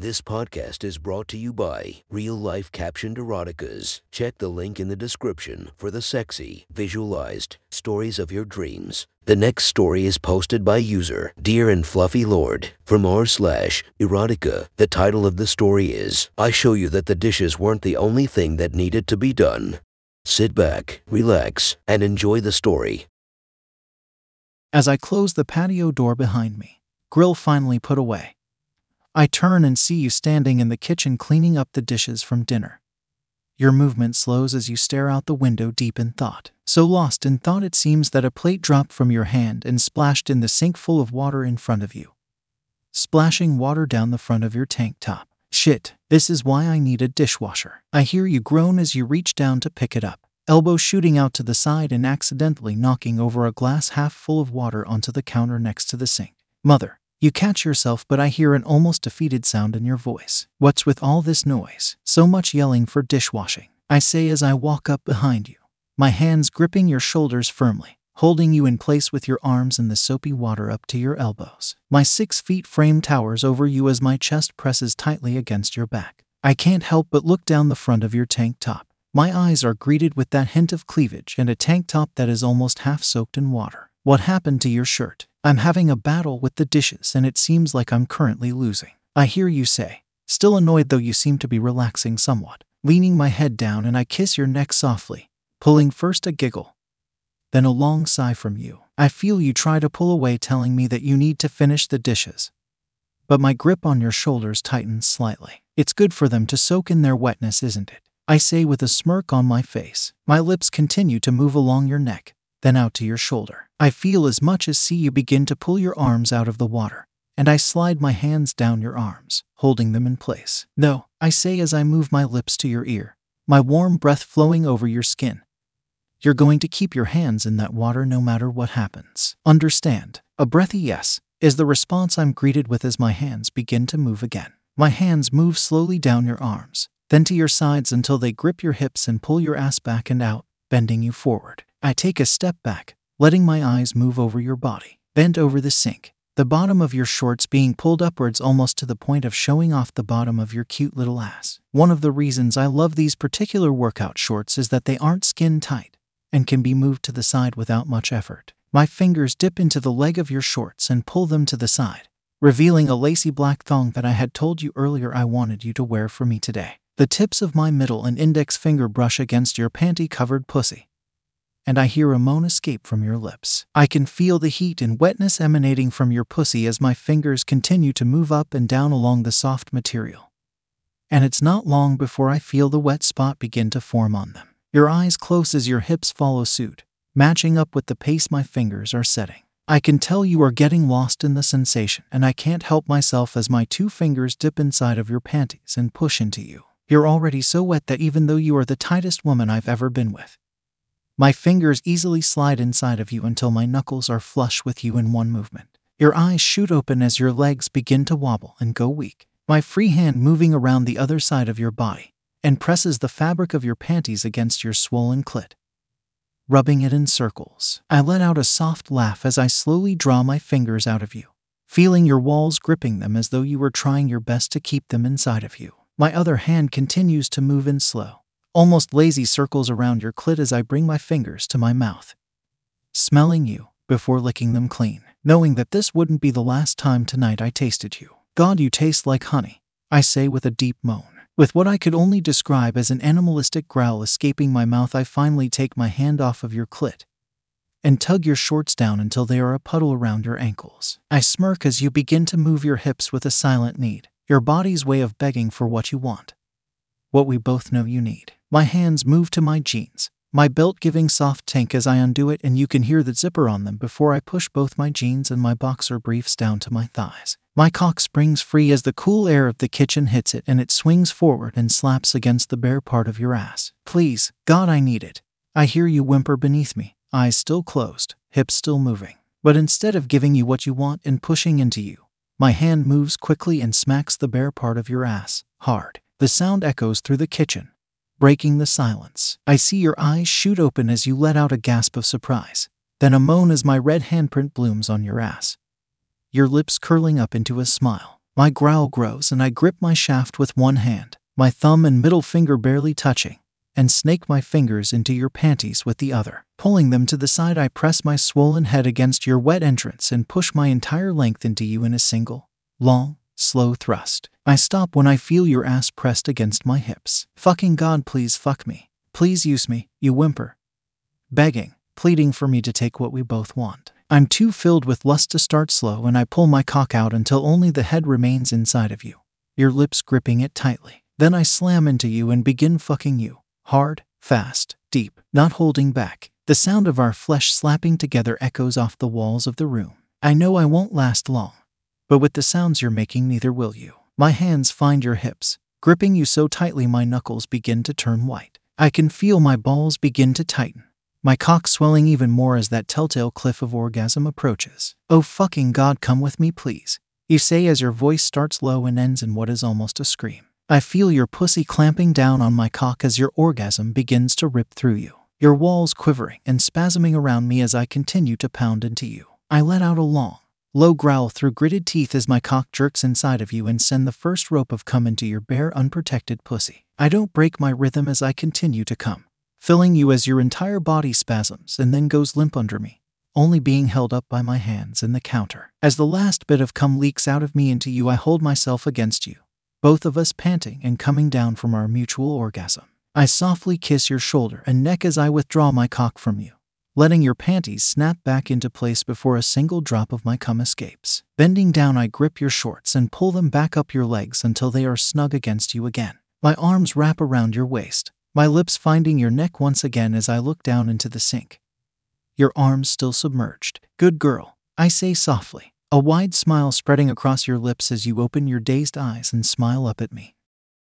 This podcast is brought to you by Real Life Captioned Eroticas. Check the link in the description for the sexy, visualized stories of your dreams. The next story is posted by user Dear and Fluffy Lord from r slash erotica. The title of the story is I Show You That the Dishes Weren't the Only Thing That Needed to Be Done. Sit back, relax, and enjoy the story. As I close the patio door behind me, grill finally put away. I turn and see you standing in the kitchen cleaning up the dishes from dinner. Your movement slows as you stare out the window deep in thought. So lost in thought, it seems that a plate dropped from your hand and splashed in the sink full of water in front of you. Splashing water down the front of your tank top. Shit, this is why I need a dishwasher. I hear you groan as you reach down to pick it up, elbow shooting out to the side and accidentally knocking over a glass half full of water onto the counter next to the sink. Mother, you catch yourself, but I hear an almost defeated sound in your voice. What's with all this noise? So much yelling for dishwashing. I say as I walk up behind you, my hands gripping your shoulders firmly, holding you in place with your arms in the soapy water up to your elbows. My six feet frame towers over you as my chest presses tightly against your back. I can't help but look down the front of your tank top. My eyes are greeted with that hint of cleavage and a tank top that is almost half soaked in water. What happened to your shirt? I'm having a battle with the dishes and it seems like I'm currently losing. I hear you say, still annoyed though you seem to be relaxing somewhat. Leaning my head down and I kiss your neck softly, pulling first a giggle, then a long sigh from you. I feel you try to pull away, telling me that you need to finish the dishes. But my grip on your shoulders tightens slightly. It's good for them to soak in their wetness, isn't it? I say with a smirk on my face. My lips continue to move along your neck, then out to your shoulder. I feel as much as see you begin to pull your arms out of the water, and I slide my hands down your arms, holding them in place. No, I say as I move my lips to your ear, my warm breath flowing over your skin. You're going to keep your hands in that water no matter what happens. Understand, a breathy yes is the response I'm greeted with as my hands begin to move again. My hands move slowly down your arms, then to your sides until they grip your hips and pull your ass back and out, bending you forward. I take a step back, letting my eyes move over your body, bent over the sink, the bottom of your shorts being pulled upwards almost to the point of showing off the bottom of your cute little ass. One of the reasons I love these particular workout shorts is that they aren't skin tight and can be moved to the side without much effort. My fingers dip into the leg of your shorts and pull them to the side, revealing a lacy black thong that I had told you earlier I wanted you to wear for me today. The tips of my middle and index finger brush against your panty covered pussy, and I hear a moan escape from your lips. I can feel the heat and wetness emanating from your pussy as my fingers continue to move up and down along the soft material. And it's not long before I feel the wet spot begin to form on them. Your eyes close as your hips follow suit, matching up with the pace my fingers are setting. I can tell you are getting lost in the sensation, and I can't help myself as my two fingers dip inside of your panties and push into you. You're already so wet that even though you are the tightest woman I've ever been with, my fingers easily slide inside of you until my knuckles are flush with you in one movement. Your eyes shoot open as your legs begin to wobble and go weak. My free hand moving around the other side of your body and presses the fabric of your panties against your swollen clit, rubbing it in circles. I let out a soft laugh as I slowly draw my fingers out of you, feeling your walls gripping them as though you were trying your best to keep them inside of you. My other hand continues to move in slow, almost lazy circles around your clit as I bring my fingers to my mouth, smelling you before licking them clean, knowing that this wouldn't be the last time tonight I tasted you. God, you taste like honey, I say with a deep moan. With what I could only describe as an animalistic growl escaping my mouth, I finally take my hand off of your clit and tug your shorts down until they are a puddle around your ankles. I smirk as you begin to move your hips with a silent need, your body's way of begging for what you want, what we both know you need. My hands move to my jeans, my belt giving soft tank as I undo it, and you can hear the zipper on them before I push both my jeans and my boxer briefs down to my thighs. My cock springs free as the cool air of the kitchen hits it and it swings forward and slaps against the bare part of your ass. Please, God, I need it. I hear you whimper beneath me, eyes still closed, hips still moving. But instead of giving you what you want and pushing into you, my hand moves quickly and smacks the bare part of your ass, hard. The sound echoes through the kitchen, breaking the silence. I see your eyes shoot open as you let out a gasp of surprise, then a moan as my red handprint blooms on your ass, your lips curling up into a smile. My growl grows and I grip my shaft with one hand, my thumb and middle finger barely touching, and snake my fingers into your panties with the other. Pulling them to the side, I press my swollen head against your wet entrance and push my entire length into you in a single, long, slow thrust. I stop when I feel your ass pressed against my hips. Fucking God, please fuck me. Please use me, you whimper. Begging, pleading for me to take what we both want. I'm too filled with lust to start slow and I pull my cock out until only the head remains inside of you, your lips gripping it tightly. Then I slam into you and begin fucking you. Hard, fast, deep, not holding back. The sound of our flesh slapping together echoes off the walls of the room. I know I won't last long, but with the sounds you're making, neither will you. My hands find your hips, gripping you so tightly my knuckles begin to turn white. I can feel my balls begin to tighten, my cock swelling even more as that telltale cliff of orgasm approaches. Oh fucking God, come with me, please. You say as your voice starts low and ends in what is almost a scream. I feel your pussy clamping down on my cock as your orgasm begins to rip through you, your walls quivering and spasming around me as I continue to pound into you. I let out a long, low growl through gritted teeth as my cock jerks inside of you and send the first rope of cum into your bare, unprotected pussy. I don't break my rhythm as I continue to come, filling you as your entire body spasms and then goes limp under me, only being held up by my hands and the counter. As the last bit of cum leaks out of me into you, I hold myself against you, both of us panting and coming down from our mutual orgasm. I softly kiss your shoulder and neck as I withdraw my cock from you letting your panties snap back into place before a single drop of my cum escapes. Bending down, I grip your shorts and pull them back up your legs until they are snug against you again. My arms wrap around your waist, my lips finding your neck once again as I look down into the sink. Your arms still submerged. Good girl, I say softly, a wide smile spreading across your lips as you open your dazed eyes and smile up at me.